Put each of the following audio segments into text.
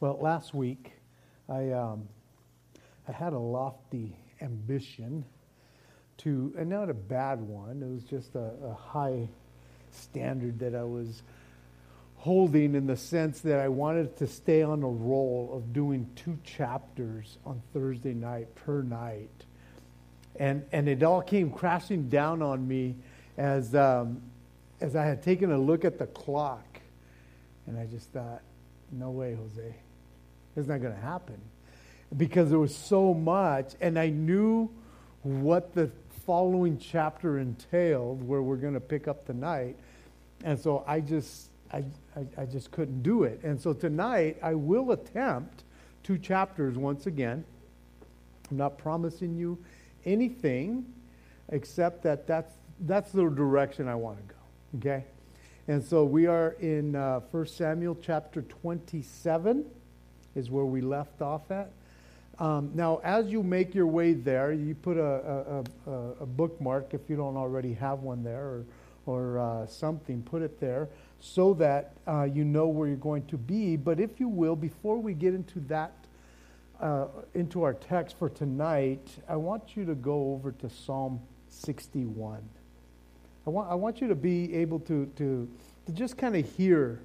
Well, last week I, um, I had a lofty ambition to, and not a bad one, it was just a, a high standard that I was holding in the sense that I wanted to stay on a roll of doing two chapters on Thursday night per night. And, and it all came crashing down on me as, um, as I had taken a look at the clock. And I just thought, no way, Jose. It's not going to happen. Because there was so much, and I knew what the following chapter entailed, where we're going to pick up tonight. And so I just, I, I, I just couldn't do it. And so tonight, I will attempt two chapters once again. I'm not promising you anything except that that's, that's the direction I want to go. Okay? And so we are in uh, 1 Samuel chapter 27 is where we left off at. Um, now, as you make your way there, you put a, a, a, a bookmark if you don't already have one there or, or uh, something, put it there so that uh, you know where you're going to be. But if you will, before we get into that, uh, into our text for tonight, I want you to go over to Psalm 61. I want, I want you to be able to, to, to just kind of hear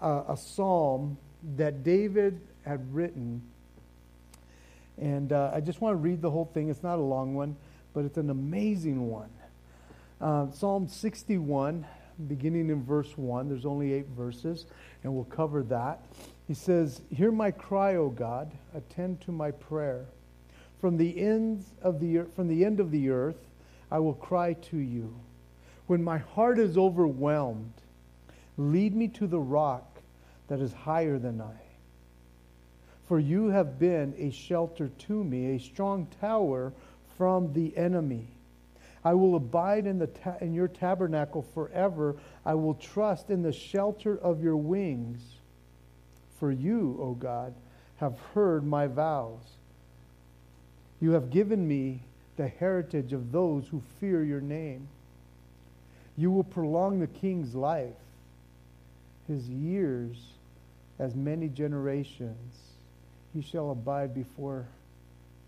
uh, a psalm that David had written. And uh, I just want to read the whole thing. It's not a long one, but it's an amazing one. Uh, Psalm 61, beginning in verse 1. There's only eight verses, and we'll cover that. He says, Hear my cry, O God, attend to my prayer. From the ends of the from the end of the earth, I will cry to you. When my heart is overwhelmed, lead me to the rock that is higher than I. For you have been a shelter to me, a strong tower from the enemy. I will abide in, the ta- in your tabernacle forever. I will trust in the shelter of your wings. For you, O God, have heard my vows. You have given me the heritage of those who fear your name. You will prolong the king's life, his years as many generations he shall abide before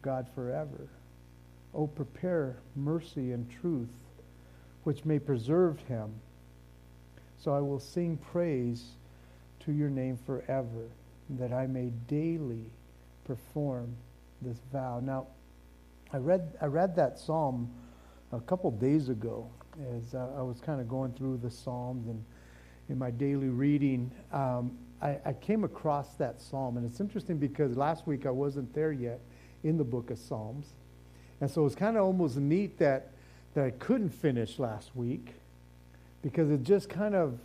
God forever. Oh, prepare mercy and truth, which may preserve him. So I will sing praise to your name forever, that I may daily perform this vow. Now, I read, I read that psalm a couple days ago as I was kind of going through the psalms and in my daily reading. Um, I, I came across that psalm, and it's interesting because last week I wasn't there yet in the book of Psalms. And so it's kind of almost neat that, that I couldn't finish last week because it just kind of,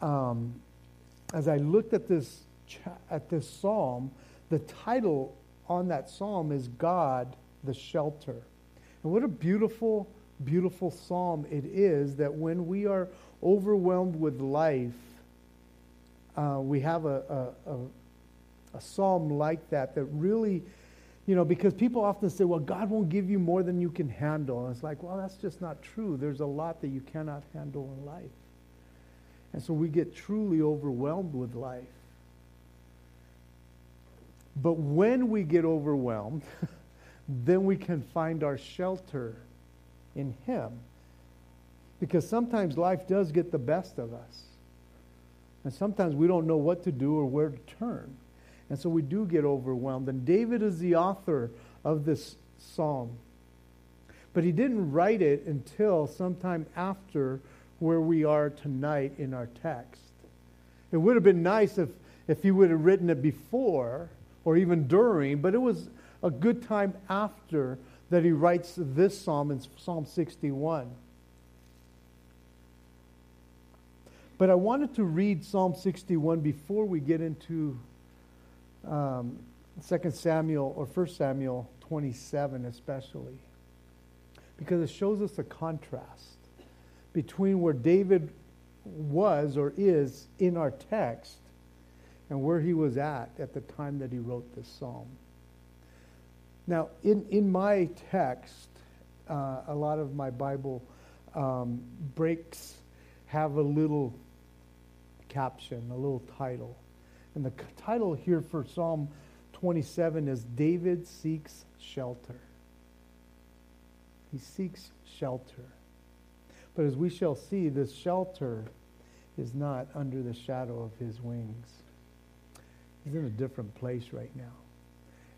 um, as I looked at this, at this psalm, the title on that psalm is God the Shelter. And what a beautiful, beautiful psalm it is that when we are overwhelmed with life, uh, we have a, a, a, a psalm like that that really, you know, because people often say, well, God won't give you more than you can handle. And it's like, well, that's just not true. There's a lot that you cannot handle in life. And so we get truly overwhelmed with life. But when we get overwhelmed, then we can find our shelter in Him. Because sometimes life does get the best of us. And sometimes we don't know what to do or where to turn. And so we do get overwhelmed. And David is the author of this psalm. But he didn't write it until sometime after where we are tonight in our text. It would have been nice if, if he would have written it before or even during, but it was a good time after that he writes this psalm in Psalm 61. But I wanted to read Psalm 61 before we get into um, 2 Samuel or 1 Samuel 27, especially, because it shows us a contrast between where David was or is in our text and where he was at at the time that he wrote this psalm. Now, in, in my text, uh, a lot of my Bible um, breaks have a little caption, a little title. And the title here for Psalm 27 is David Seeks Shelter. He seeks shelter. But as we shall see, this shelter is not under the shadow of his wings. He's in a different place right now.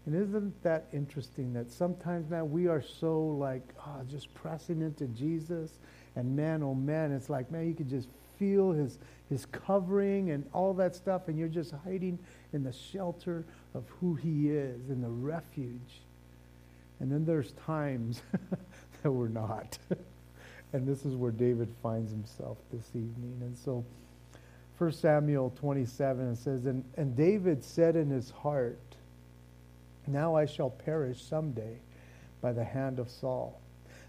And isn't that interesting that sometimes, man, we are so like, oh, just pressing into Jesus. And man, oh man, it's like, man, you can just feel his, his covering and all that stuff. And you're just hiding in the shelter of who he is, in the refuge. And then there's times that we're not. and this is where David finds himself this evening. And so 1 Samuel 27 it says, and, and David said in his heart, Now I shall perish someday by the hand of Saul.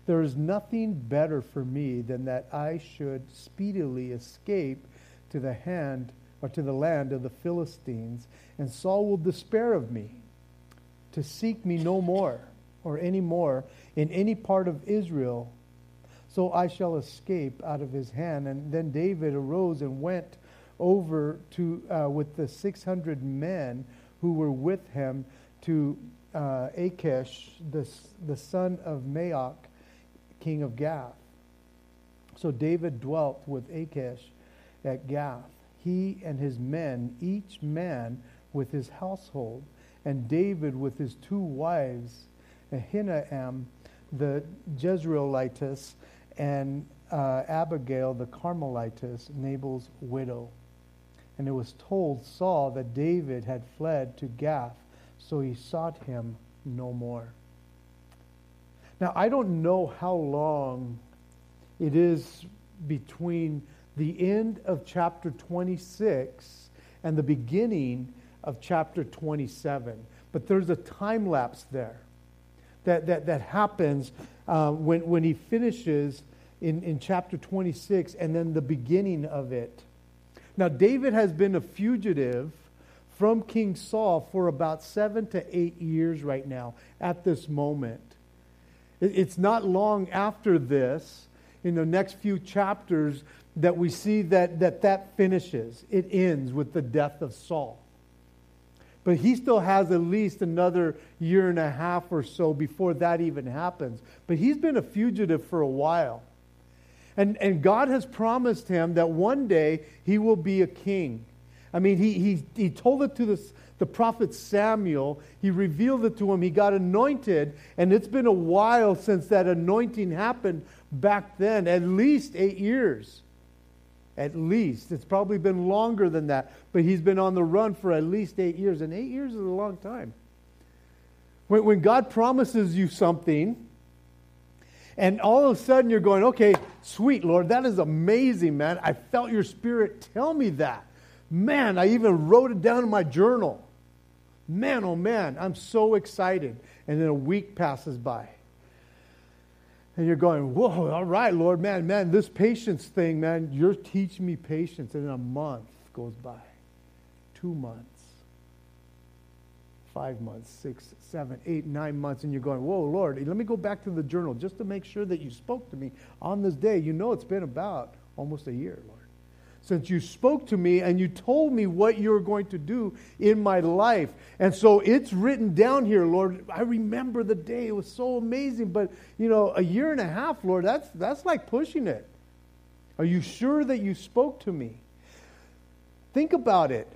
There is nothing better for me than that I should speedily escape to the hand or to the land of the Philistines, and Saul will despair of me, to seek me no more or any more in any part of Israel. So I shall escape out of his hand. And then David arose and went over to uh, with the 600 men who were with him to uh, Achish, the, the son of Maoch, king of Gath. So David dwelt with Achish at Gath, he and his men, each man with his household, and David with his two wives, Ahinoam the Jezreelitess, and uh, Abigail the Carmelitess, Nabal's widow. And it was told Saul that David had fled to Gath, so he sought him no more. Now, I don't know how long it is between the end of chapter 26 and the beginning of chapter 27, but there's a time lapse there that, that, that happens uh, when, when he finishes in, in chapter 26 and then the beginning of it. Now, David has been a fugitive from King Saul for about seven to eight years right now at this moment. It's not long after this, in the next few chapters, that we see that that, that finishes. It ends with the death of Saul. But he still has at least another year and a half or so before that even happens. But he's been a fugitive for a while. And, and God has promised him that one day he will be a king. I mean, he, he, he told it to the, the prophet Samuel. He revealed it to him. He got anointed. And it's been a while since that anointing happened back then, at least eight years. At least. It's probably been longer than that. But he's been on the run for at least eight years. And eight years is a long time. When, when God promises you something, and all of a sudden you're going, okay, sweet, Lord, that is amazing, man. I felt your spirit tell me that. Man, I even wrote it down in my journal. Man, oh man, I'm so excited. And then a week passes by. And you're going, whoa, all right, Lord, man, man, this patience thing, man, you're teaching me patience. And then a month goes by, two months, five months, six, seven, eight, nine months, and you're going, whoa, Lord, let me go back to the journal just to make sure that you spoke to me on this day. You know it's been about almost a year, Lord since you spoke to me and you told me what you're going to do in my life. And so it's written down here, Lord. I remember the day. It was so amazing. But, you know, a year and a half, Lord, that's, that's like pushing it. Are you sure that you spoke to me? Think about it.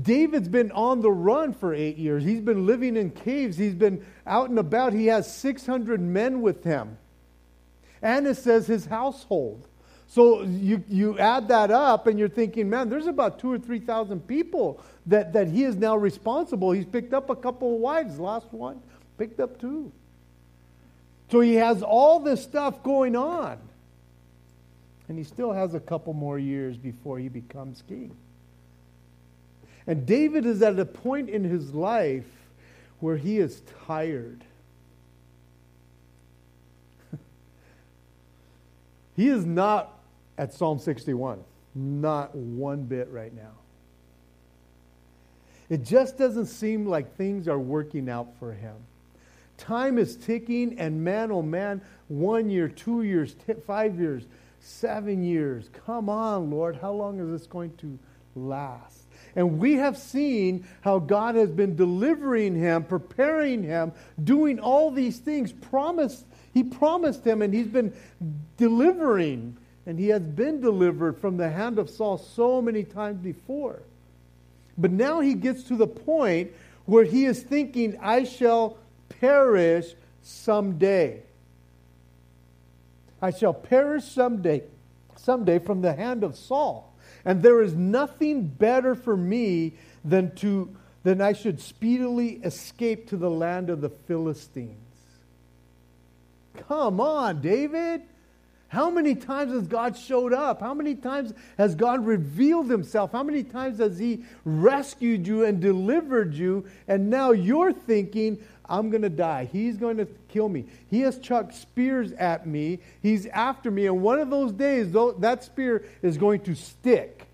David's been on the run for eight years. He's been living in caves. He's been out and about. He has 600 men with him. And it says his household. So you, you add that up and you're thinking, man, there's about two or 3,000 people that, that he is now responsible. He's picked up a couple of wives. Last one, picked up two. So he has all this stuff going on. And he still has a couple more years before he becomes king. And David is at a point in his life where he is tired. he is not at Psalm 61. Not one bit right now. It just doesn't seem like things are working out for him. Time is ticking, and man, oh man, one year, two years, t- five years, seven years. Come on, Lord, how long is this going to last? And we have seen how God has been delivering him, preparing him, doing all these things. Promised, he promised him, and he's been delivering. And he has been delivered from the hand of Saul so many times before. But now he gets to the point where he is thinking, I shall perish someday. I shall perish someday, someday from the hand of Saul. And there is nothing better for me than to than I should speedily escape to the land of the Philistines. Come on, David. How many times has God showed up? How many times has God revealed himself? How many times has he rescued you and delivered you? And now you're thinking, I'm going to die. He's going to kill me. He has chucked spears at me. He's after me. And one of those days, that spear is going to stick.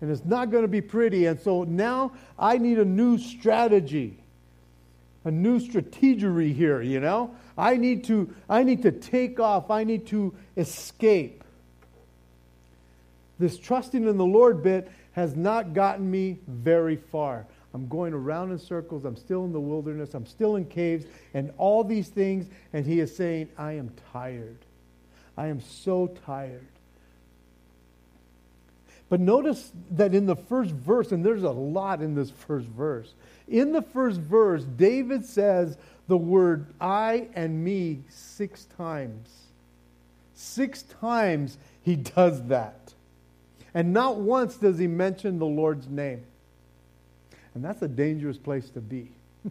And it's not going to be pretty. And so now I need a new strategy, a new strategery here, you know? I need to, I need to take off. I need to escape. This trusting in the Lord bit has not gotten me very far. I'm going around in circles. I'm still in the wilderness. I'm still in caves and all these things. And he is saying, I am tired. I am so tired. But notice that in the first verse, and there's a lot in this first verse, in the first verse, David says the word I and me six times. Six times he does that. And not once does he mention the Lord's name. And that's a dangerous place to be.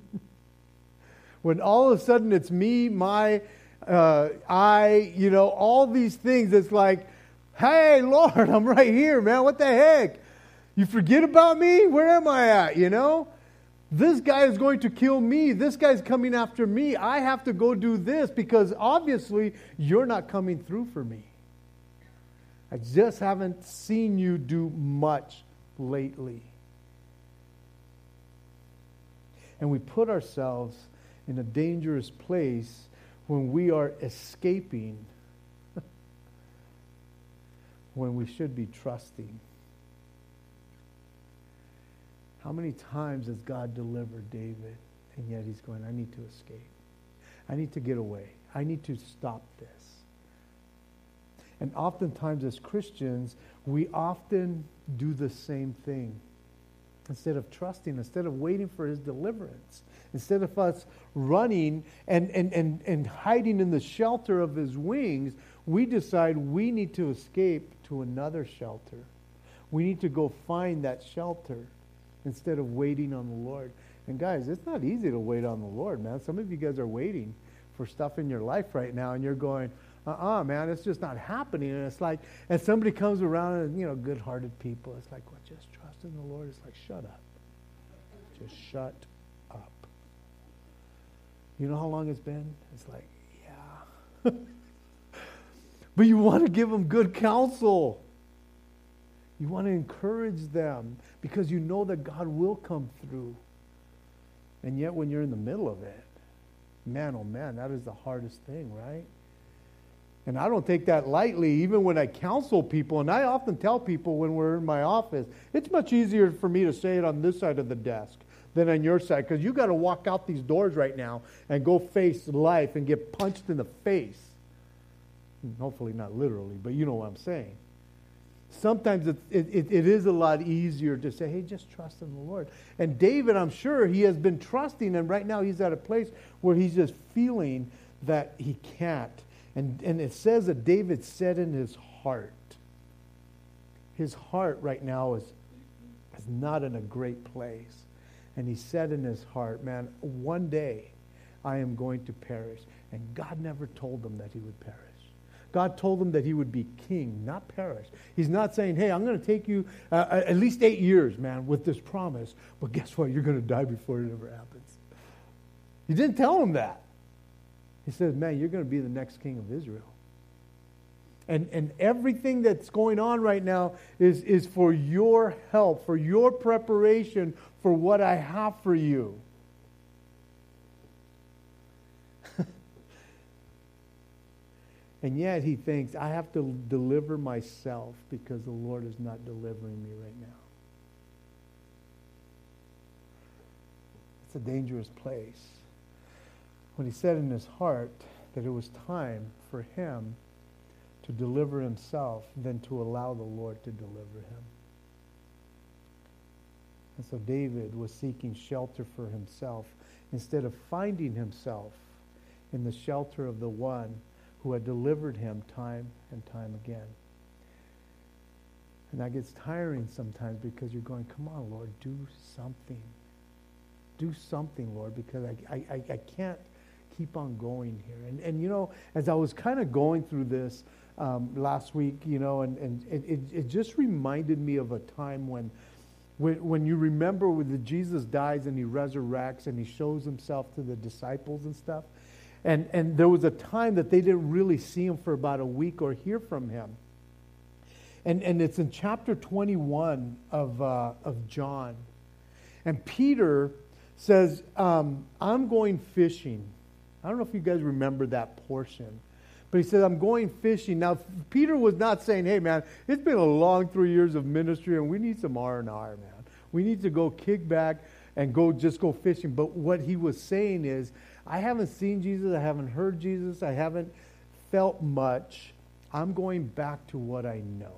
when all of a sudden it's me, my, uh, I, you know, all these things, it's like, hey, Lord, I'm right here, man. What the heck? You forget about me? Where am I at? You know? This guy is going to kill me. This guy's coming after me. I have to go do this because obviously you're not coming through for me. I just haven't seen you do much lately. And we put ourselves in a dangerous place when we are escaping when we should be trusting. How many times has God delivered David? And yet he's going, I need to escape. I need to get away. I need to stop this. And oftentimes, as Christians, we often do the same thing instead of trusting, instead of waiting for his deliverance, instead of us running and, and, and, and hiding in the shelter of his wings, we decide we need to escape to another shelter. We need to go find that shelter instead of waiting on the Lord. And guys, it's not easy to wait on the Lord, man. Some of you guys are waiting for stuff in your life right now, and you're going, uh-uh, man, it's just not happening. And it's like, and somebody comes around and, you know, good-hearted people. It's like, well, just trust in the Lord. It's like, shut up. Just shut up. You know how long it's been? It's like, yeah. but you want to give them good counsel. You want to encourage them because you know that God will come through. And yet, when you're in the middle of it, man, oh man, that is the hardest thing, right? And I don't take that lightly, even when I counsel people. And I often tell people when we're in my office, it's much easier for me to say it on this side of the desk than on your side because you got to walk out these doors right now and go face life and get punched in the face. Hopefully, not literally, but you know what I'm saying sometimes it, it, it is a lot easier to say, hey, just trust in the Lord. And David, I'm sure he has been trusting, and right now he's at a place where he's just feeling that he can't. And, and it says that David said in his heart, his heart right now is, is not in a great place. And he said in his heart, man, one day I am going to perish. And God never told him that he would perish. God told him that he would be king, not perish. He's not saying, hey, I'm going to take you uh, uh, at least eight years, man, with this promise. But guess what? You're going to die before it ever happens. He didn't tell him that. He said, man, you're going to be the next king of Israel. And, and everything that's going on right now is, is for your help, for your preparation for what I have for you. And yet he thinks, I have to deliver myself because the Lord is not delivering me right now. It's a dangerous place. When he said in his heart that it was time for him to deliver himself than to allow the Lord to deliver him. And so David was seeking shelter for himself instead of finding himself in the shelter of the one who had delivered him time and time again. And that gets tiring sometimes because you're going, come on, Lord, do something. Do something, Lord, because I, I, I can't keep on going here. And, and you know, as I was kind of going through this um, last week, you know, and, and it, it just reminded me of a time when, when, when you remember when Jesus dies and he resurrects and he shows himself to the disciples and stuff. And, and there was a time that they didn't really see him for about a week or hear from him. And, and it's in chapter 21 of, uh, of John. And Peter says, um, I'm going fishing. I don't know if you guys remember that portion. But he says, I'm going fishing. Now, Peter was not saying, hey, man, it's been a long three years of ministry and we need some R&R, man. We need to go kick back and go just go fishing. But what he was saying is, I haven't seen Jesus. I haven't heard Jesus. I haven't felt much. I'm going back to what I know.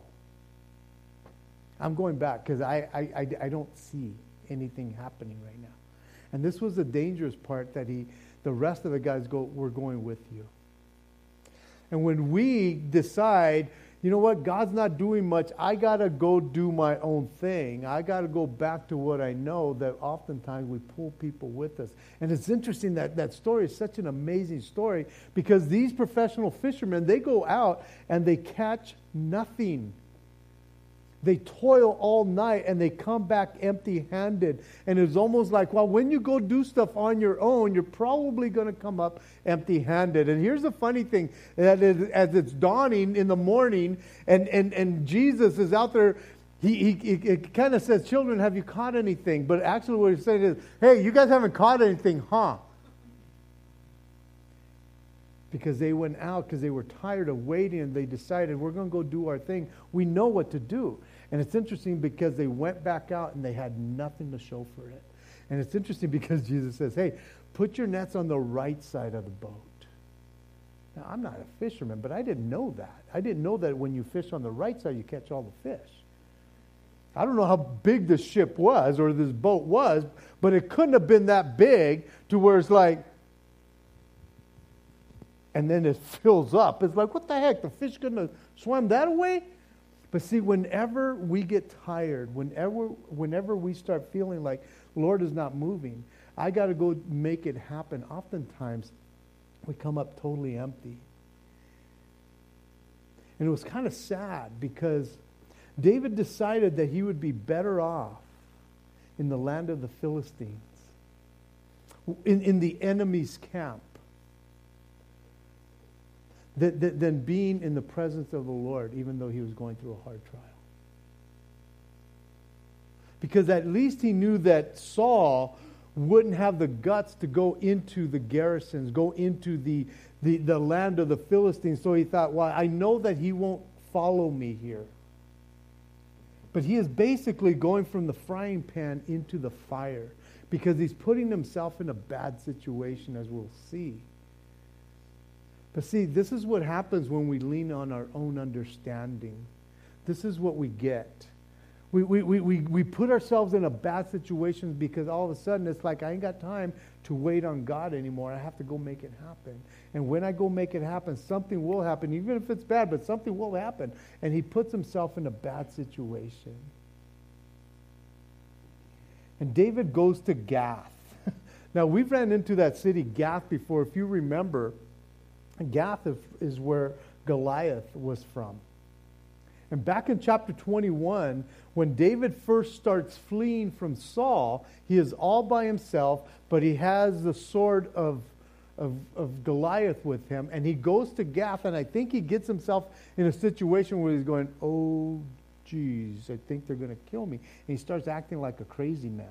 I'm going back because I, I, I, I, don't see anything happening right now. And this was the dangerous part that he, the rest of the guys go, we're going with you. And when we decide, you know what, God's not doing much, I got to go do my own thing. I got to go back to what I know, that oftentimes we pull people with us. And it's interesting that that story is such an amazing story because these professional fishermen, they go out and they catch nothing. They toil all night and they come back empty handed. And it's almost like, well, when you go do stuff on your own, you're probably going to come up empty handed. And here's the funny thing that as it's dawning in the morning and, and, and Jesus is out there he, he, he kind of says, Children, have you caught anything? But actually, what he's saying is, Hey, you guys haven't caught anything, huh? Because they went out because they were tired of waiting and they decided, We're going to go do our thing. We know what to do. And it's interesting because they went back out and they had nothing to show for it. And it's interesting because Jesus says, hey, put your nets on the right side of the boat. Now, I'm not a fisherman, but I didn't know that. I didn't know that when you fish on the right side, you catch all the fish. I don't know how big this ship was or this boat was, but it couldn't have been that big to where it's like, and then it fills up. It's like, what the heck? The fish couldn't have swam that away? But see, whenever we get tired, whenever, whenever we start feeling like Lord is not moving, I got to go make it happen. Oftentimes, we come up totally empty. And it was kind of sad because David decided that he would be better off in the land of the Philistines, in, in the enemy's camp, than, than being in the presence of the Lord, even though he was going through a hard trial. Because at least he knew that Saul wouldn't have the guts to go into the garrisons, go into the, the, the land of the Philistines. So he thought, well, I know that he won't follow me here. But he is basically going from the frying pan into the fire because he's putting himself in a bad situation, as we'll see. But see, this is what happens when we lean on our own understanding. This is what we get. We, we, we, we, we put ourselves in a bad situation because all of a sudden it's like, I ain't got time to wait on God anymore. I have to go make it happen. And when I go make it happen, something will happen, even if it's bad, but something will happen. And he puts himself in a bad situation. And David goes to Gath. now, we've ran into that city, Gath, before. If you remember, Gath is where Goliath was from. And back in chapter 21, when David first starts fleeing from Saul, he is all by himself, but he has the sword of, of, of, Goliath with him. And he goes to Gath, and I think he gets himself in a situation where he's going, Oh, geez, I think they're going to kill me. And he starts acting like a crazy man.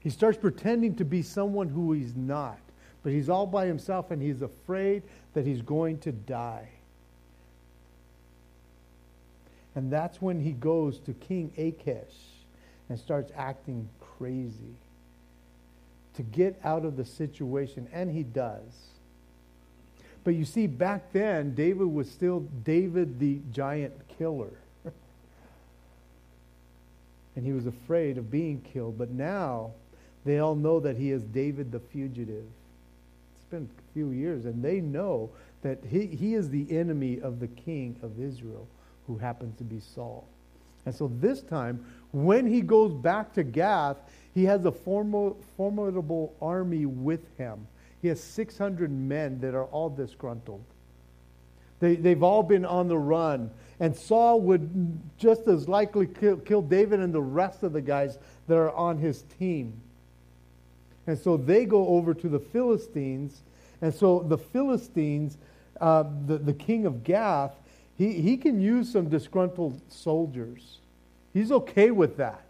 He starts pretending to be someone who he's not. But he's all by himself and he's afraid that he's going to die. And that's when he goes to King Achish and starts acting crazy. to get out of the situation, and he does. But you see, back then, David was still David the giant killer. and he was afraid of being killed. But now, they all know that he is David the fugitive. Been a few years, and they know that he, he is the enemy of the king of Israel, who happens to be Saul. And so this time, when he goes back to Gath, he has a formidable army with him. He has 600 men that are all disgruntled. They, they've all been on the run. And Saul would just as likely kill, kill David and the rest of the guys that are on his team. And so they go over to the Philistines. And so the Philistines, uh, the, the king of Gath, he, he can use some disgruntled soldiers. He's okay with that.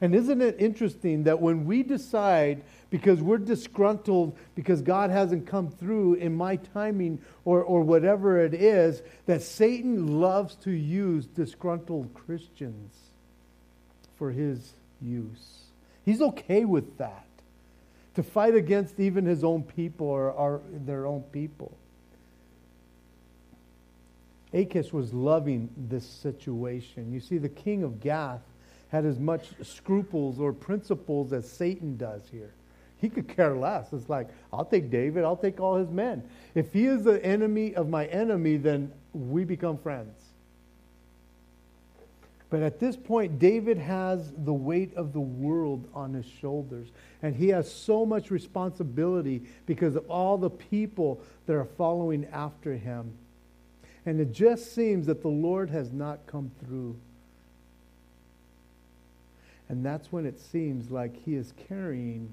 And isn't it interesting that when we decide, because we're disgruntled, because God hasn't come through in my timing or, or whatever it is, that Satan loves to use disgruntled Christians for his use? He's okay with that. To fight against even his own people or, or their own people. Achish was loving this situation. You see, the king of Gath had as much scruples or principles as Satan does here. He could care less. It's like, I'll take David, I'll take all his men. If he is the enemy of my enemy, then we become friends. But at this point, David has the weight of the world on his shoulders. And he has so much responsibility because of all the people that are following after him. And it just seems that the Lord has not come through. And that's when it seems like he is carrying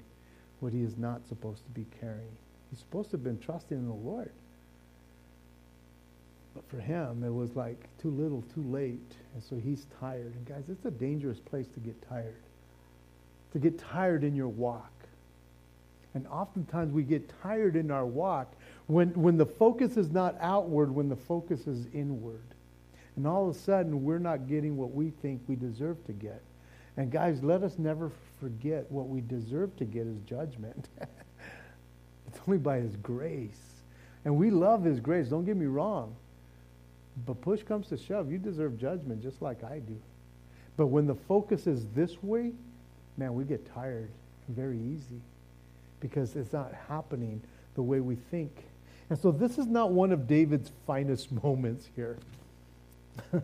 what he is not supposed to be carrying. He's supposed to have been trusting in the Lord. But for him, it was like too little, too late. And so he's tired. And guys, it's a dangerous place to get tired. To get tired in your walk. And oftentimes we get tired in our walk when, when the focus is not outward, when the focus is inward. And all of a sudden, we're not getting what we think we deserve to get. And guys, let us never forget what we deserve to get is judgment. it's only by His grace. And we love His grace, don't get me wrong. But push comes to shove, you deserve judgment just like I do. But when the focus is this way, man, we get tired very easy because it's not happening the way we think and so this is not one of David's finest moments here.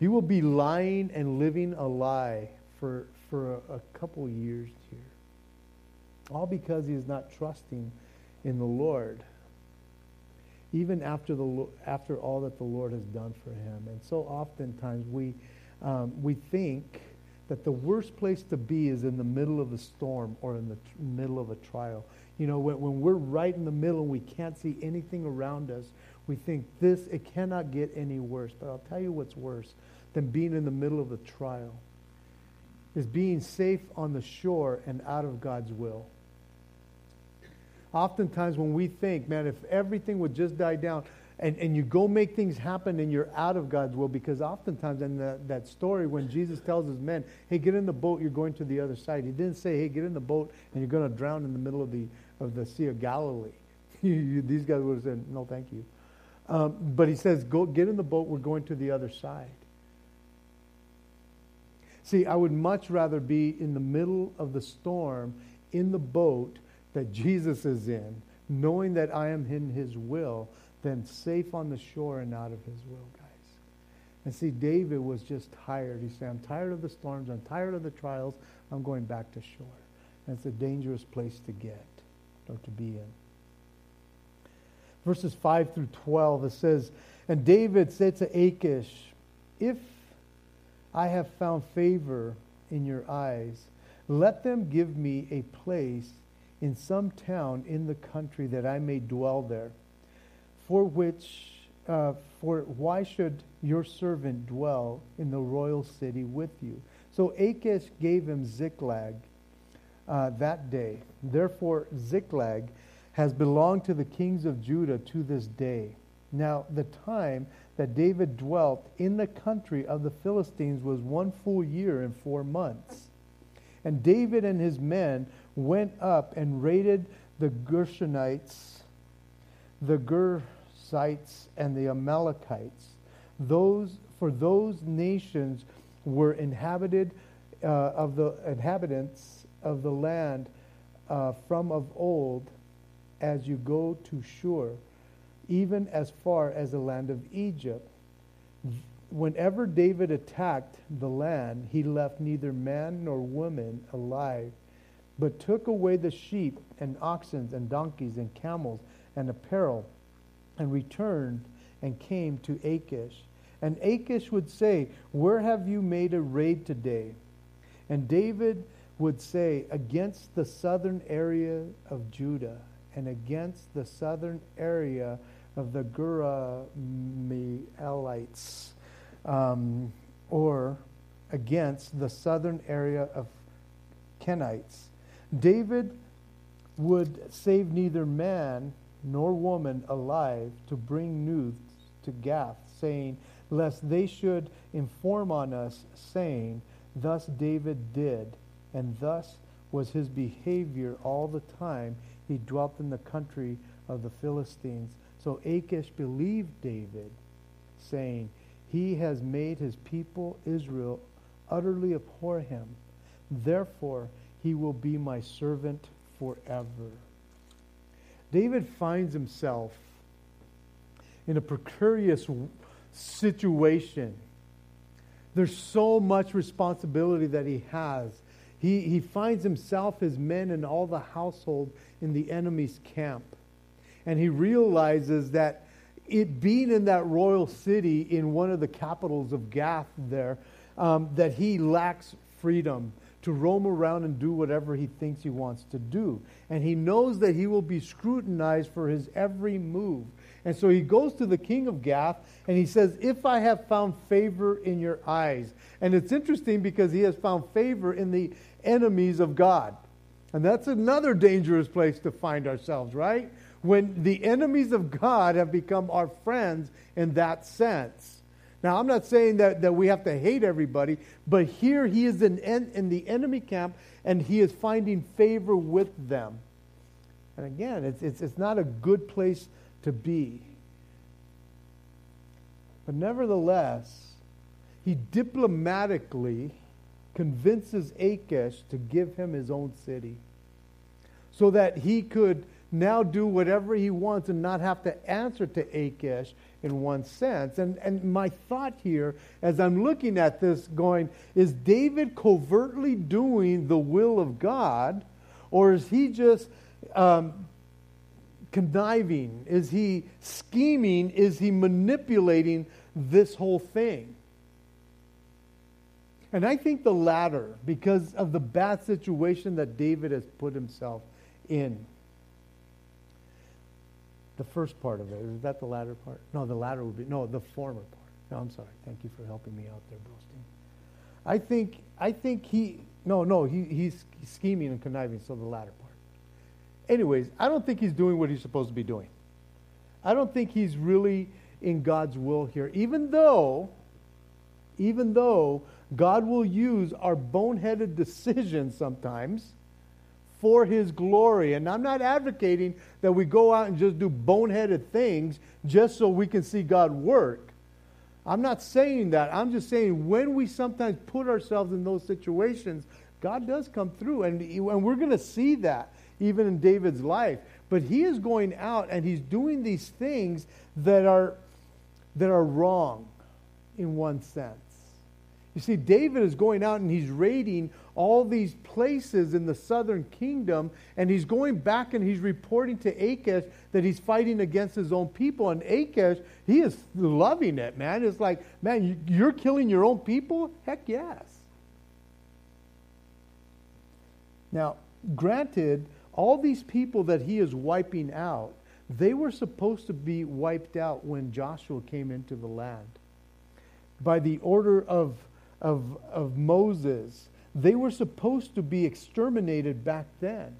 he will be lying and living a lie for, for a, a couple years here. All because he is not trusting in the Lord. Even after, the, after all that the Lord has done for him. And so oftentimes we, um, we think that the worst place to be is in the middle of a storm or in the middle of a trial. You know, when, when we're right in the middle and we can't see anything around us, we think this, it cannot get any worse. But I'll tell you what's worse than being in the middle of a trial is being safe on the shore and out of God's will. Oftentimes when we think, man, if everything would just die down, and, and you go make things happen and you're out of God's will because oftentimes in the, that story when Jesus tells his men, hey, get in the boat, you're going to the other side. He didn't say, hey, get in the boat and you're going to drown in the middle of the, of the Sea of Galilee. These guys would have said, no, thank you. Um, but he says, go get in the boat, we're going to the other side. See, I would much rather be in the middle of the storm in the boat that Jesus is in, knowing that I am in his will, than safe on the shore and out of his will, guys. And see, David was just tired. He said, I'm tired of the storms. I'm tired of the trials. I'm going back to shore. And it's a dangerous place to get or to be in. Verses 5 through 12, it says, And David said to Achish, If I have found favor in your eyes, let them give me a place in some town in the country that I may dwell there for which, uh, for why should your servant dwell in the royal city with you? So Achish gave him Ziklag uh, that day. Therefore, Ziklag has belonged to the kings of Judah to this day. Now, the time that David dwelt in the country of the Philistines was one full year and four months. And David and his men went up and raided the Gershonites, the Girzites, and the Amalekites. Those, for those nations were inhabited uh, of the inhabitants of the land uh, from of old as you go to Shur, even as far as the land of Egypt. Whenever David attacked the land, he left neither man nor woman alive, but took away the sheep and oxen and donkeys and camels and apparel, and returned and came to Achish. And Achish would say, Where have you made a raid today? And David would say, Against the southern area of Judah and against the southern area of the Guramielites, um, or against the southern area of Kenites. David would save neither man nor woman alive to bring news to Gath, saying, lest they should inform on us, saying, Thus David did, and thus was his behavior all the time he dwelt in the country of the Philistines. So Achish believed David, saying, He has made his people Israel utterly abhor him. Therefore, he will be my servant forever. David finds himself in a precarious situation. There's so much responsibility that he has. He, he finds himself, his men, and all the household in the enemy's camp. And he realizes that it being in that royal city in one of the capitals of Gath there, um, that he lacks freedom to roam around and do whatever he thinks he wants to do. And he knows that he will be scrutinized for his every move. And so he goes to the king of Gath and he says, If I have found favor in your eyes. And it's interesting because he has found favor in the enemies of God. And that's another dangerous place to find ourselves, right? When the enemies of God have become our friends in that sense. Now, I'm not saying that, that we have to hate everybody, but here he is in, in the enemy camp and he is finding favor with them. And again, it's, it's, it's not a good place to be. But nevertheless, he diplomatically convinces Achish to give him his own city so that he could now do whatever he wants and not have to answer to Achish in one sense. And, and my thought here, as I'm looking at this, going, is David covertly doing the will of God, or is he just um, conniving? Is he scheming? Is he manipulating this whole thing? And I think the latter, because of the bad situation that David has put himself in. The first part of it, is that the latter part? No, the latter would be, no, the former part. No, I'm sorry. Thank you for helping me out there, Brosting. I think, I think he, no, no, he, he's scheming and conniving, so the latter part. Anyways, I don't think he's doing what he's supposed to be doing. I don't think he's really in God's will here, even though, even though God will use our boneheaded decisions sometimes for his glory. And I'm not advocating that we go out and just do boneheaded things just so we can see God work. I'm not saying that. I'm just saying when we sometimes put ourselves in those situations, God does come through. And, and we're going to see that even in David's life. But he is going out and he's doing these things that are, that are wrong in one sense. You see, David is going out and he's raiding all these places in the southern kingdom, and he's going back and he's reporting to Achish that he's fighting against his own people. And Achish, he is loving it, man. It's like, man, you're killing your own people? Heck yes. Now, granted, all these people that he is wiping out, they were supposed to be wiped out when Joshua came into the land. By the order of, of, of Moses, they were supposed to be exterminated back then,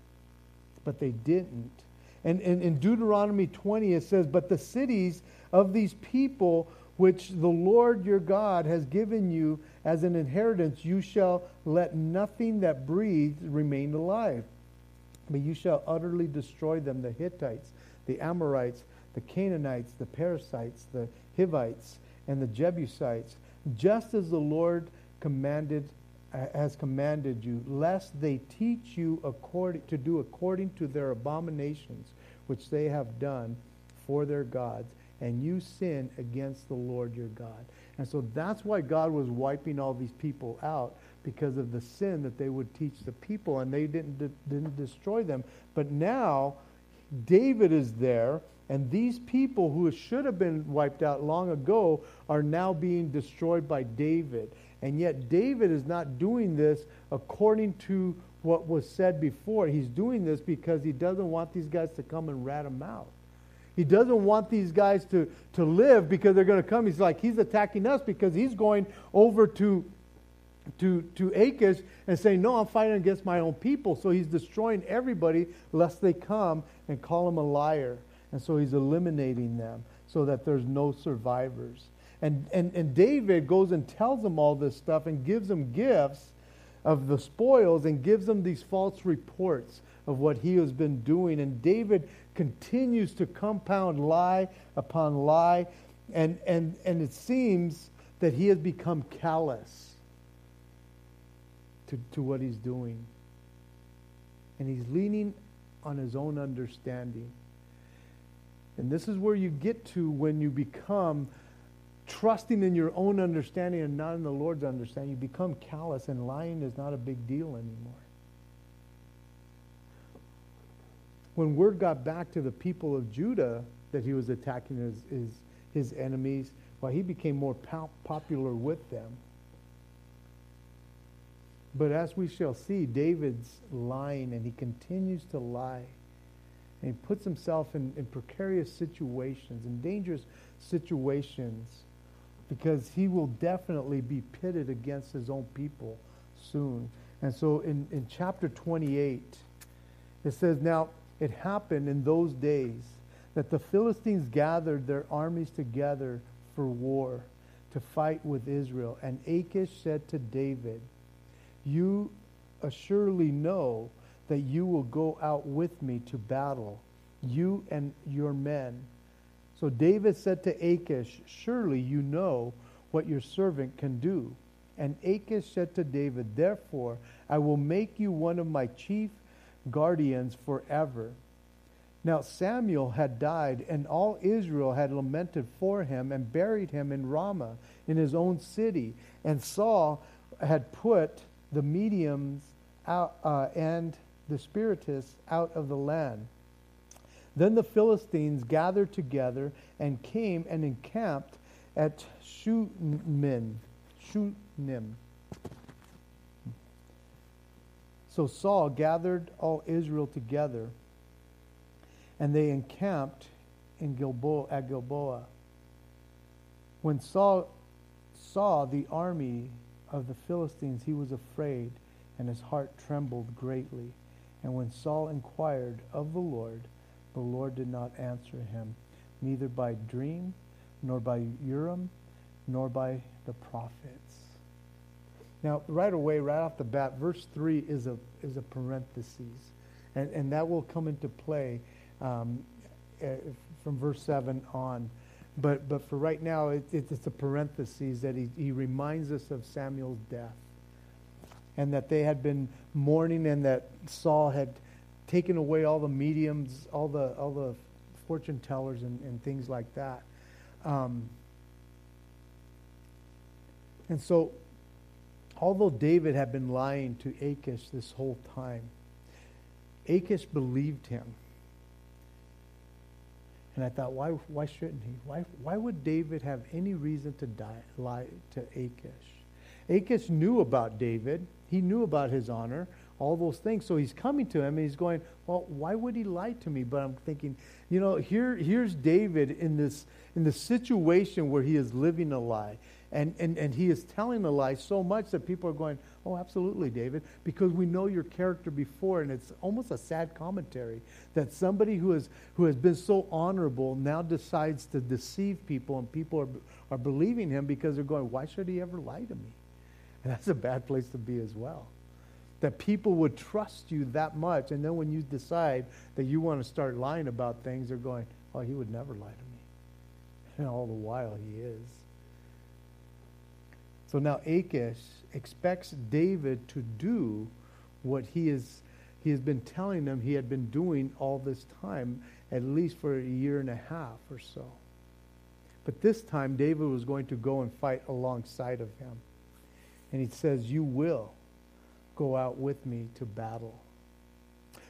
but they didn't. And, in Deuteronomy 20, it says, But the cities of these people which the Lord your God has given you As an inheritance, you shall let nothing that breathes remain alive. But you shall utterly destroy them the Hittites, the Amorites, the Canaanites, the Perizzites, the Hivites, and the Jebusites, just as the Lord commanded has commanded you, lest they teach you according, to do according to their abominations, which they have done for their gods, and you sin against the Lord your God. And so that's why God was wiping all these people out because of the sin that they would teach the people, and they didn't, didn't destroy them. But now David is there, and these people who should have been wiped out long ago are now being destroyed by David. And yet, David is not doing this according to what was said before. He's doing this because he doesn't want these guys to come and rat him out. He doesn't want these guys to, to live because they're going to come. He's like, he's attacking us because he's going over to, to, to Achish and saying, No, I'm fighting against my own people. So he's destroying everybody lest they come and call him a liar. And so he's eliminating them so that there's no survivors. And, and, and David goes and tells them all this stuff and gives them gifts of the spoils and gives them these false reports of what he has been doing. And David continues to compound lie upon lie. And, and, and it seems that he has become callous to, to what he's doing. And he's leaning on his own understanding. And this is where you get to when you become trusting in your own understanding and not in the Lord's understanding, you become callous, and lying is not a big deal anymore. When word got back to the people of Judah that he was attacking his, his, his enemies, well, he became more popular with them. But as we shall see, David's lying, and he continues to lie. And he puts himself in, in precarious situations, in dangerous situations because he will definitely be pitted against his own people soon. And so in, in chapter 28, it says, Now it happened in those days that the Philistines gathered their armies together for war to fight with Israel. And Achish said to David, You assuredly know that you will go out with me to battle, you and your men. So David said to Achish, Surely you know what your servant can do. And Achish said to David, Therefore I will make you one of my chief guardians forever. Now Samuel had died, and all Israel had lamented for him and buried him in Ramah in his own city. And Saul had put the mediums out, uh, and the spiritists out of the land. Then the Philistines gathered together and came and encamped at Shunem. Shunem. So Saul gathered all Israel together, and they encamped in Gilboa, at Gilboa. When Saul saw the army of the Philistines, he was afraid, and his heart trembled greatly. And when Saul inquired of the Lord, the Lord did not answer him, neither by dream, nor by Urim, nor by the prophets. Now, right away, right off the bat, verse 3 is a, is a parenthesis. And, and that will come into play um, uh, from verse 7 on. But, but for right now, it, it, it's a parenthesis that he, he reminds us of Samuel's death. And that they had been mourning and that Saul had taken away all the mediums, all the all the fortune tellers and, and things like that. Um, and so, although David had been lying to Achish this whole time, Achish believed him. And I thought, why, why shouldn't he? Why, why would David have any reason to die, lie to Achish? Achish knew about David. He knew about his honor all those things. So he's coming to him and he's going, Well, why would he lie to me? But I'm thinking, you know, here, here's David in this in the situation where he is living a lie. And, and, and he is telling a lie so much that people are going, Oh, absolutely, David, because we know your character before, and it's almost a sad commentary that somebody who, is, who has been so honorable now decides to deceive people, and people are, are believing him because they're going, Why should he ever lie to me? And that's a bad place to be as well. That people would trust you that much, and then when you decide that you want to start lying about things, they're going, oh, he would never lie to me. And all the while he is. So now Achish expects David to do what he is he has been telling them he had been doing all this time, at least for a year and a half or so. But this time, David was going to go and fight alongside of him. And he says, You will go out with me to battle.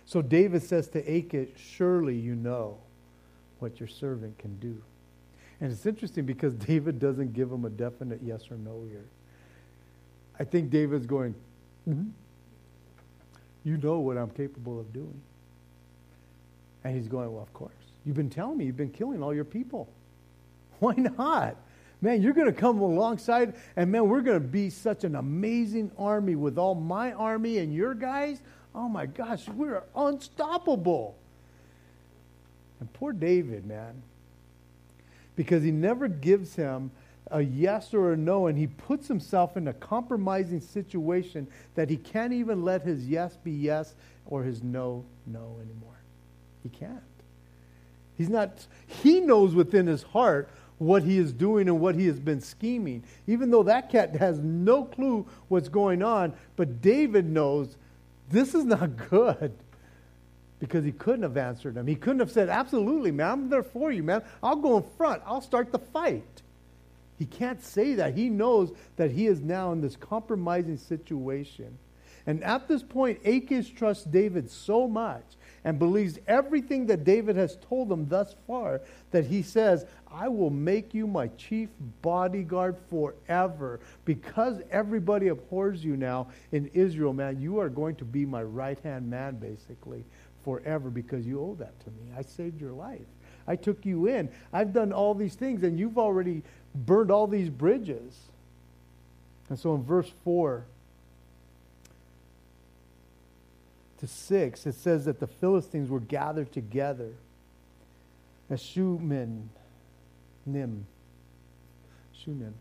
So David says to Achish, Surely you know what your servant can do. And it's interesting because David doesn't give him a definite yes or no here. I think David's going, mm-hmm. You know what I'm capable of doing. And he's going, Well, of course. You've been telling me you've been killing all your people. Why not? Man, you're going to come alongside, and man, we're going to be such an amazing army with all my army and your guys. Oh my gosh, we're unstoppable. And poor David, man, because he never gives him a yes or a no, and he puts himself in a compromising situation that he can't even let his yes be yes or his no, no anymore. He can't. He's not, he knows within his heart what he is doing and what he has been scheming. Even though that cat has no clue what's going on, but David knows this is not good because he couldn't have answered him. He couldn't have said, Absolutely, man, I'm there for you, man. I'll go in front, I'll start the fight. He can't say that. He knows that he is now in this compromising situation. And at this point, Achish trusts David so much and believes everything that David has told him thus far that he says, I will make you my chief bodyguard forever. Because everybody abhors you now in Israel, man, you are going to be my right hand man, basically, forever because you owe that to me. I saved your life. I took you in. I've done all these things, and you've already burned all these bridges. And so in verse 4 to 6, it says that the Philistines were gathered together as Shunem. Nim. Shunem.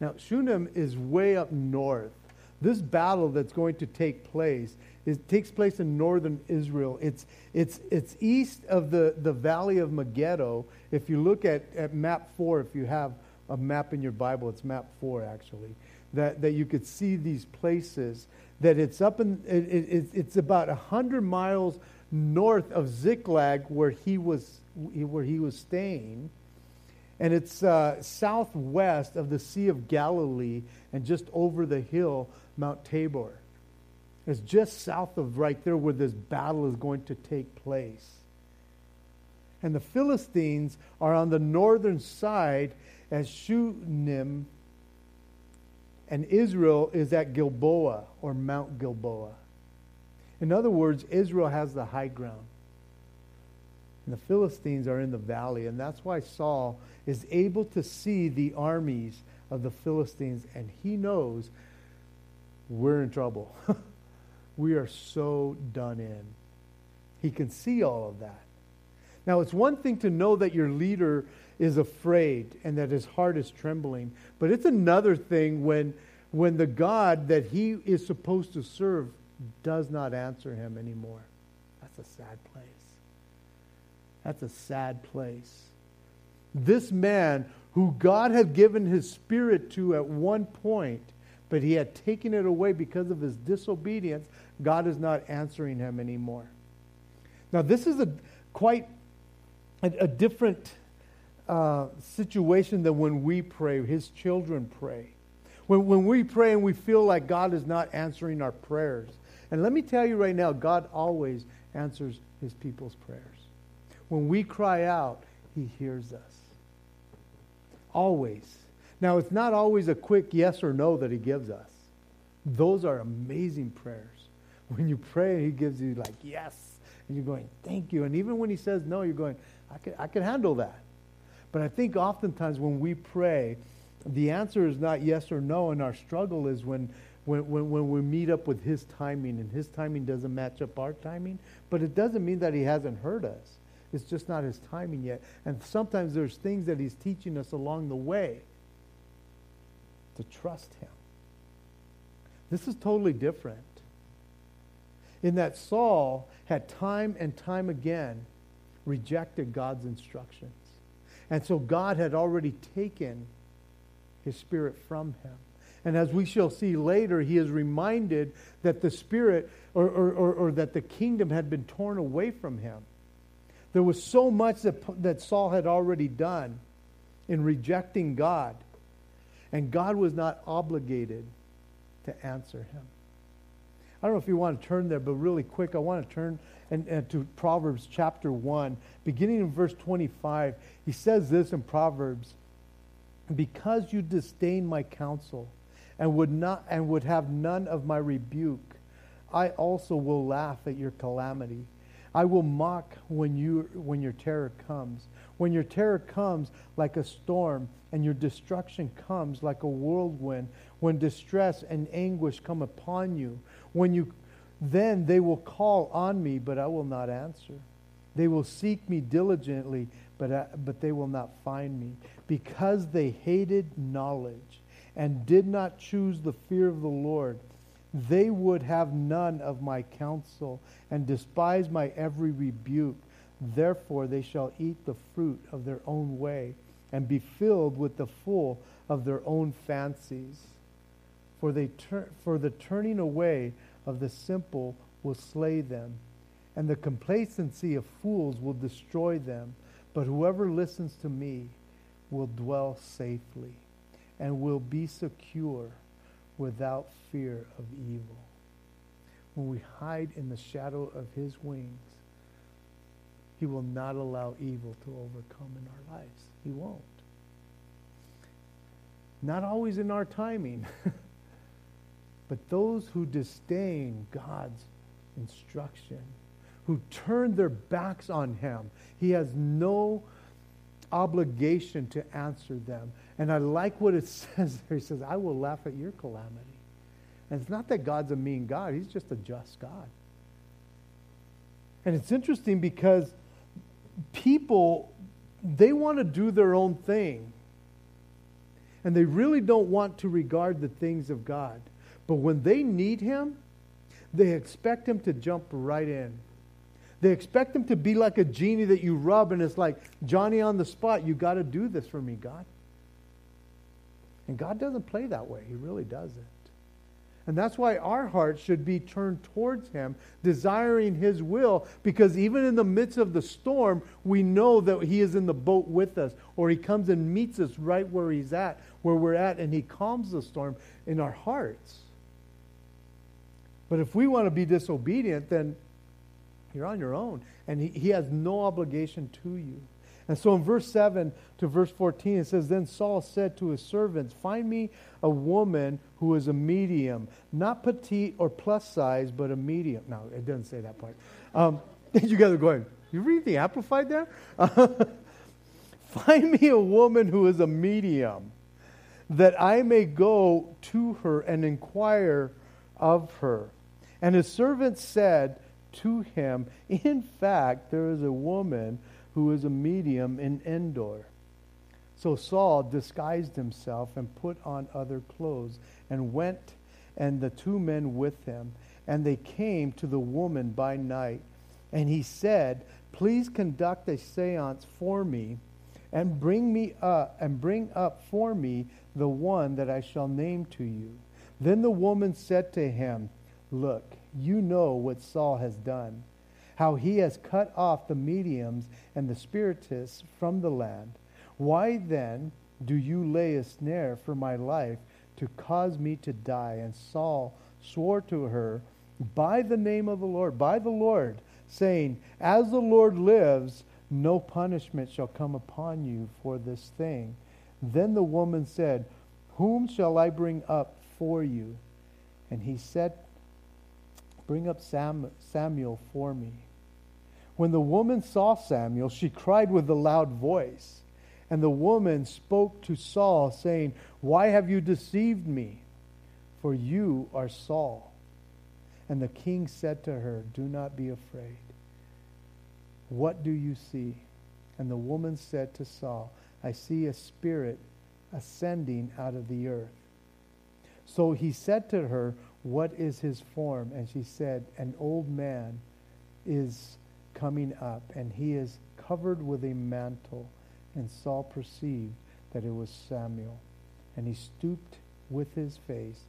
Now, Shunem is way up north. This battle that's going to take place it takes place in northern Israel. It's, it's, it's east of the, the valley of Megiddo. If you look at, at map four, if you have a map in your Bible, it's map four actually, that, that you could see these places. That it's up in, it, it, it's about 100 miles north of Ziklag where he was, where he was staying. And it's uh, southwest of the Sea of Galilee and just over the hill, Mount Tabor. It's just south of right there where this battle is going to take place. And the Philistines are on the northern side as Shunem, and Israel is at Gilboa or Mount Gilboa. In other words, Israel has the high ground. And the Philistines are in the valley, and that's why Saul is able to see the armies of the Philistines, and he knows we're in trouble. we are so done in. He can see all of that. Now, it's one thing to know that your leader is afraid and that his heart is trembling, but it's another thing when, when the God that he is supposed to serve does not answer him anymore. That's a sad place. That's a sad place. This man, who God had given his spirit to at one point, but he had taken it away because of his disobedience, God is not answering him anymore. Now, this is a quite a, a different uh, situation than when we pray, his children pray. When, when we pray and we feel like God is not answering our prayers. And let me tell you right now, God always answers his people's prayers. When we cry out, he hears us. Always. Now, it's not always a quick yes or no that he gives us. Those are amazing prayers. When you pray, he gives you like yes, and you're going, thank you. And even when he says no, you're going, I can, I can handle that. But I think oftentimes when we pray, the answer is not yes or no, and our struggle is when, when, when, when we meet up with his timing, and his timing doesn't match up our timing. But it doesn't mean that he hasn't heard us. It's just not his timing yet. And sometimes there's things that he's teaching us along the way to trust him. This is totally different. In that Saul had time and time again rejected God's instructions. And so God had already taken his spirit from him. And as we shall see later, he is reminded that the spirit or, or, or, or, that the kingdom had been torn away from him. There was so much that, that Saul had already done in rejecting God, and God was not obligated to answer him. I don't know if you want to turn there, but really quick, I want to turn and, and to Proverbs chapter 1, beginning in verse 25. He says this in Proverbs Because you disdain my counsel and would, not, and would have none of my rebuke, I also will laugh at your calamity. I will mock when, you, when your terror comes. When your terror comes like a storm and your destruction comes like a whirlwind, when distress and anguish come upon you, when you then they will call on me, but I will not answer. They will seek me diligently, but, I, but they will not find me, because they hated knowledge and did not choose the fear of the Lord they would have none of my counsel and despise my every rebuke. Therefore, they shall eat the fruit of their own way and be filled with the full of their own fancies. For, they tur- for the turning away of the simple will slay them, and the complacency of fools will destroy them. But whoever listens to me will dwell safely and will be secure without fear of evil. When we hide in the shadow of his wings, he will not allow evil to overcome in our lives. He won't. Not always in our timing, but those who disdain God's instruction, who turn their backs on him, he has no obligation to answer them. And I like what it says there. He says, I will laugh at your calamity. And it's not that God's a mean God, He's just a just God. And it's interesting because people, they want to do their own thing. And they really don't want to regard the things of God. But when they need Him, they expect Him to jump right in. They expect Him to be like a genie that you rub and it's like, Johnny on the spot, you got to do this for me, God. And God doesn't play that way. He really doesn't. And that's why our hearts should be turned towards Him, desiring His will, because even in the midst of the storm, we know that He is in the boat with us, or He comes and meets us right where He's at, where we're at, and He calms the storm in our hearts. But if we want to be disobedient, then you're on your own. And He, he has no obligation to you. And so in verse 7 to verse 14, it says, Then Saul said to his servants, Find me a woman who is a medium, not petite or plus size, but a medium. No, it doesn't say that part. Um, you guys are going, You read the Amplified there? Find me a woman who is a medium, that I may go to her and inquire of her. And his servants said to him, In fact, there is a woman who is a medium in Endor. So Saul disguised himself and put on other clothes and went and the two men with him. And they came to the woman by night. And he said, Please conduct a seance for me and bring me up and bring up for me the one that I shall name to you. Then the woman said to him, Look, you know what Saul has done how he has cut off the mediums and the spiritists from the land. Why then do you lay a snare for my life to cause me to die? And Saul swore to her by the name of the Lord, by the Lord, saying, As the Lord lives, no punishment shall come upon you for this thing. Then the woman said, Whom shall I bring up for you? And he said, Bring up Sam, Samuel for me. When the woman saw Samuel, she cried with a loud voice. And the woman spoke to Saul, saying, Why have you deceived me? For you are Saul. And the king said to her, Do not be afraid. What do you see? And the woman said to Saul, I see a spirit ascending out of the earth. So he said to her, What is his form? And she said, An old man is coming up, and he is covered with a mantle. And Saul perceived that it was Samuel. And he stooped with his face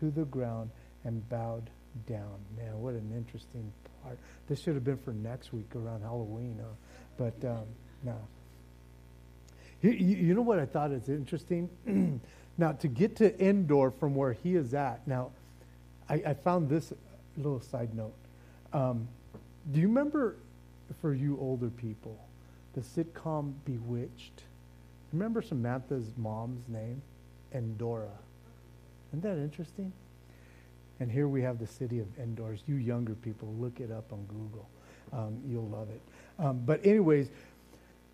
to the ground and bowed down. Man, what an interesting part. This should have been for next week around Halloween, huh? but um, no. You, you know what I thought is interesting? now, to get to Endor from where he is at, now, I, I found this little side note. Um, do you remember, for you older people, the sitcom Bewitched? Remember Samantha's mom's name? Endora. Isn't that interesting? And here we have the city of Endor. You younger people, look it up on Google. Um, you'll love it. Um, but, anyways,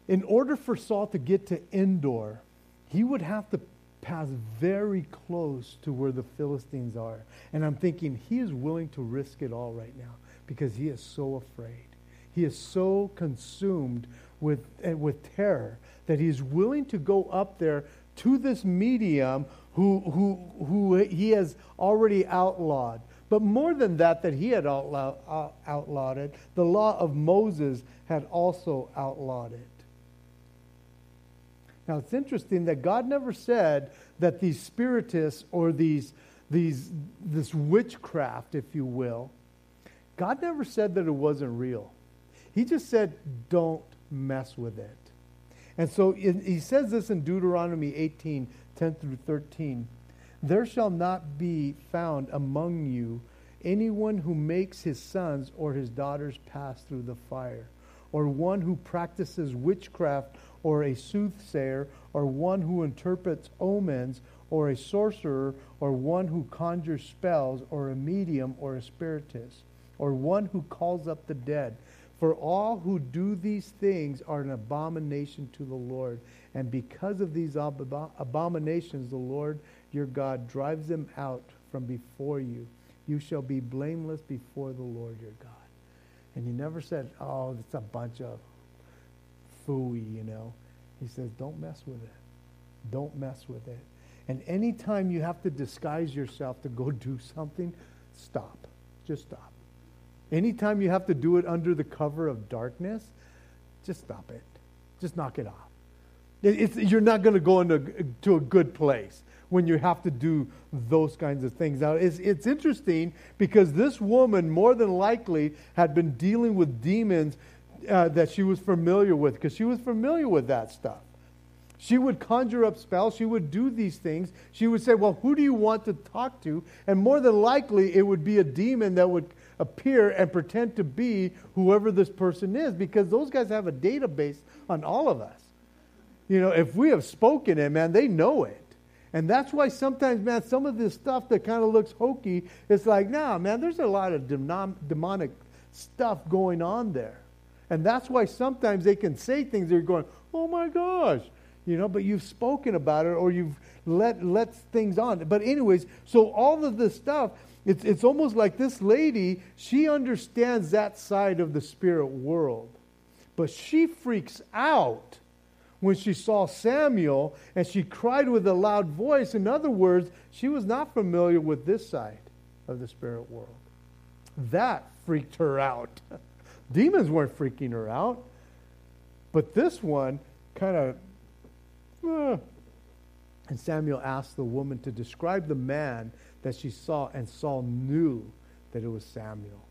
in order for Saul to get to Endor, he would have to pass very close to where the Philistines are. And I'm thinking he is willing to risk it all right now because he is so afraid. He is so consumed with, uh, with terror that he is willing to go up there to this medium who, who, who he has already outlawed. But more than that, that he had outlaw, uh, outlawed it, the law of Moses had also outlawed it. Now it's interesting that God never said that these spiritists or these, these, this witchcraft, if you will, God never said that it wasn't real. He just said, don't mess with it. And so in, he says this in Deuteronomy 18 10 through 13. There shall not be found among you anyone who makes his sons or his daughters pass through the fire, or one who practices witchcraft, or a soothsayer, or one who interprets omens, or a sorcerer, or one who conjures spells, or a medium, or a spiritist, or one who calls up the dead. For all who do these things are an abomination to the Lord. And because of these ab- abominations, the Lord your God drives them out from before you. You shall be blameless before the Lord your God. And he never said, oh, it's a bunch of you know. He says, don't mess with it. Don't mess with it. And anytime you have to disguise yourself to go do something, stop. Just stop. Anytime you have to do it under the cover of darkness, just stop it. Just knock it off. It, you're not going to go into to a good place when you have to do those kinds of things. Now, it's, it's interesting because this woman, more than likely, had been dealing with demons uh, that she was familiar with because she was familiar with that stuff. She would conjure up spells. She would do these things. She would say, Well, who do you want to talk to? And more than likely, it would be a demon that would appear and pretend to be whoever this person is because those guys have a database on all of us. You know, if we have spoken it, man, they know it. And that's why sometimes, man, some of this stuff that kind of looks hokey, it's like, nah, man, there's a lot of demonic stuff going on there. And that's why sometimes they can say things they're going, oh my gosh, you know, but you've spoken about it or you've let, let things on. But, anyways, so all of this stuff, it's, it's almost like this lady, she understands that side of the spirit world. But she freaks out when she saw Samuel and she cried with a loud voice. In other words, she was not familiar with this side of the spirit world. That freaked her out. Demons weren't freaking her out. But this one kind of. Uh, and Samuel asked the woman to describe the man that she saw, and Saul knew that it was Samuel.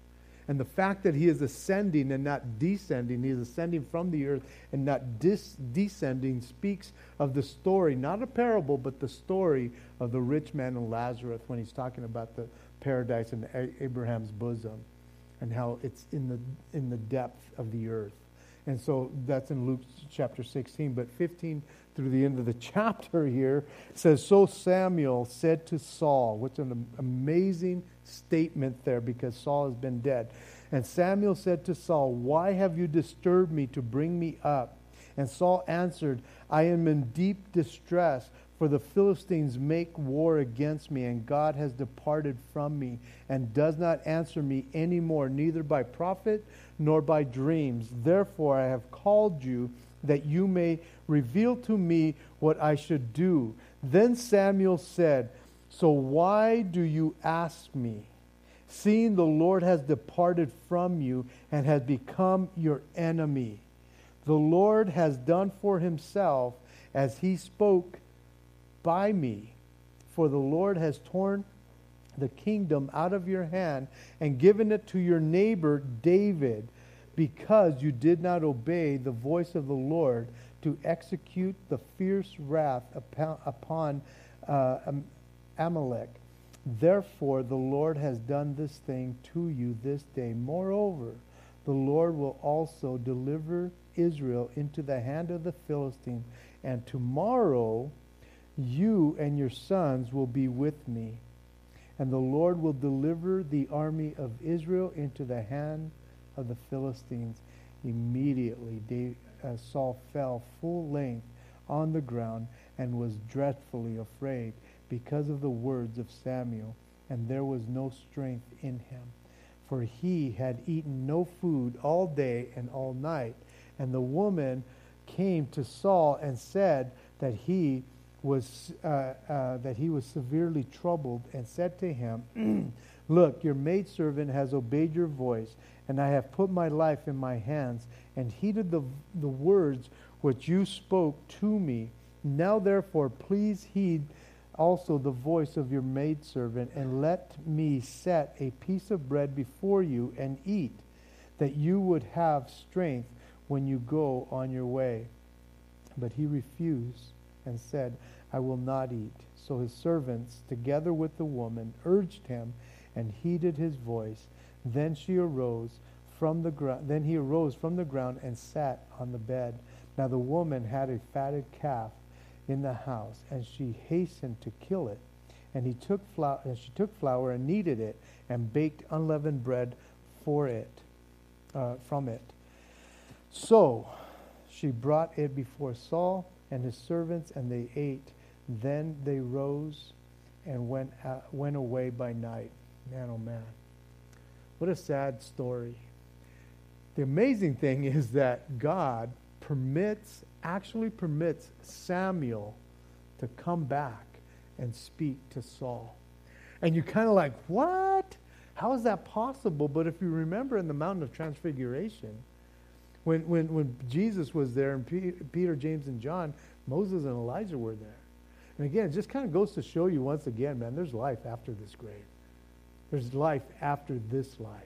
And the fact that he is ascending and not descending, he is ascending from the earth and not dis- descending, speaks of the story, not a parable, but the story of the rich man and Lazarus when he's talking about the paradise in Abraham's bosom and how it's in the, in the depth of the earth. And so that's in Luke chapter 16. But 15 through the end of the chapter here says, So Samuel said to Saul, which an amazing statement there because Saul has been dead. And Samuel said to Saul, Why have you disturbed me to bring me up? And Saul answered, I am in deep distress, for the Philistines make war against me, and God has departed from me, and does not answer me any more, neither by prophet nor by dreams. Therefore I have called you, that you may reveal to me what I should do. Then Samuel said, So why do you ask me? Seeing the Lord has departed from you and has become your enemy. The Lord has done for himself as he spoke by me. For the Lord has torn the kingdom out of your hand and given it to your neighbor David because you did not obey the voice of the Lord to execute the fierce wrath upon uh, Amalek. Therefore, the Lord has done this thing to you this day. Moreover, the Lord will also deliver Israel into the hand of the Philistines, and tomorrow you and your sons will be with me. And the Lord will deliver the army of Israel into the hand of the Philistines. Immediately, uh, Saul fell full length on the ground and was dreadfully afraid because of the words of Samuel, and there was no strength in him. For he had eaten no food all day and all night. And the woman came to Saul and said that he was uh, uh, that he was severely troubled, and said to him, "Look, your maidservant has obeyed your voice, and I have put my life in my hands, and heeded the the words which you spoke to me. Now, therefore, please heed." also the voice of your maidservant, and let me set a piece of bread before you and eat, that you would have strength when you go on your way. But he refused and said, I will not eat. So his servants, together with the woman, urged him and heeded his voice. Then she arose from the ground. Then he arose from the ground and sat on the bed. Now the woman had a fatted calf in the house, and she hastened to kill it. And he took flour, and she took flour and kneaded it, and baked unleavened bread for it, uh, from it. So she brought it before Saul and his servants, and they ate. Then they rose and went went away by night. Man, oh man, what a sad story. The amazing thing is that God permits actually permits Samuel to come back and speak to Saul. And you're kind of like, what? How is that possible? But if you remember in the Mountain of Transfiguration, when, when, when Jesus was there and Peter, James, and John, Moses and Elijah were there. And again, it just kind of goes to show you once again, man, there's life after this grave. There's life after this life.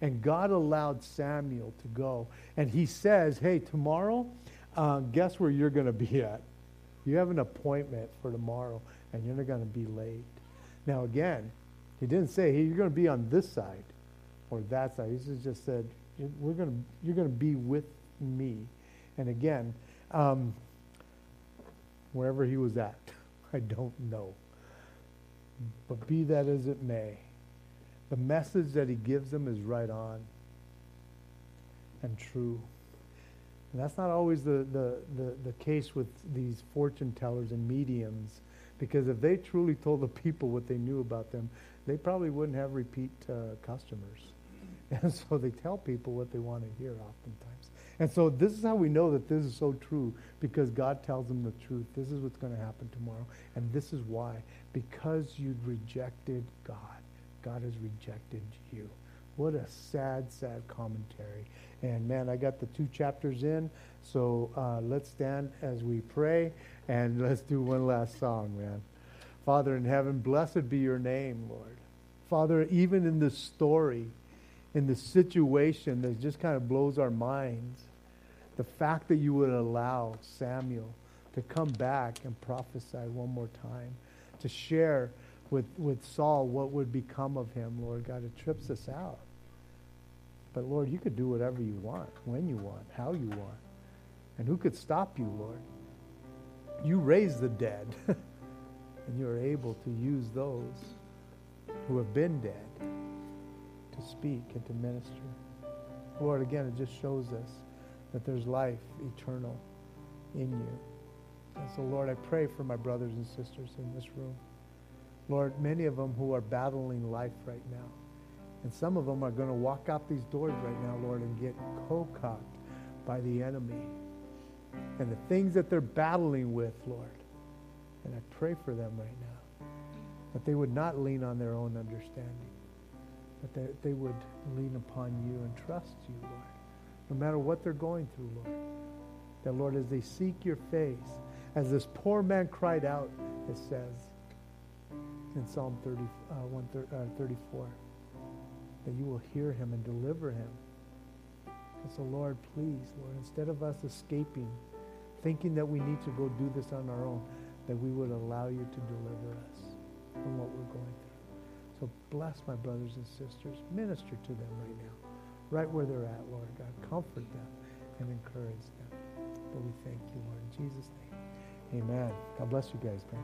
And God allowed Samuel to go. And he says, hey, tomorrow uh, guess where you're going to be at? You have an appointment for tomorrow, and you're not going to be late. Now, again, he didn't say, hey, you're going to be on this side or that side. He just said, we're to, you're going to be with me. And again, um, wherever he was at, I don't know. But be that as it may, the message that he gives them is right on and true. And that's not always the, the, the, the, case with these fortune tellers and mediums, because if they truly told the people what they knew about them, they probably wouldn't have repeat uh, customers. And so they tell people what they want to hear oftentimes. And so this is how we know that this is so true, because God tells them the truth. This is what's going to happen tomorrow. And this is why. Because you rejected God, God has rejected you. What a sad, sad commentary. And man, I got the two chapters in. So uh, let's stand as we pray and let's do one last song, man. Father in heaven, blessed be your name, Lord. Father, even in this story, in the situation that just kind of blows our minds, the fact that you would allow Samuel to come back and prophesy one more time, to share with, with Saul what would become of him, Lord God, it trips us out. But Lord, you could do whatever you want, when you want, how you want. And who could stop you, Lord? You raise the dead, and you are able to use those who have been dead to speak and to minister. Lord, again, it just shows us that there's life eternal in you. And so, Lord, I pray for my brothers and sisters in this room. Lord, many of them who are battling life right now. And some of them are going to walk out these doors right now, Lord, and get co-cocked by the enemy and the things that they're battling with, Lord. And I pray for them right now. that they would not lean on their own understanding, that they would lean upon you and trust you, Lord, no matter what they're going through, Lord. That, Lord, as they seek your face, as this poor man cried out, it says in Psalm 30, uh, 134, uh, that you will hear him and deliver him. And so, Lord, please, Lord, instead of us escaping, thinking that we need to go do this on our own, that we would allow you to deliver us from what we're going through. So bless my brothers and sisters. Minister to them right now, right where they're at, Lord God. Comfort them and encourage them. But we thank you, Lord, in Jesus' name. Amen. God bless you guys, man.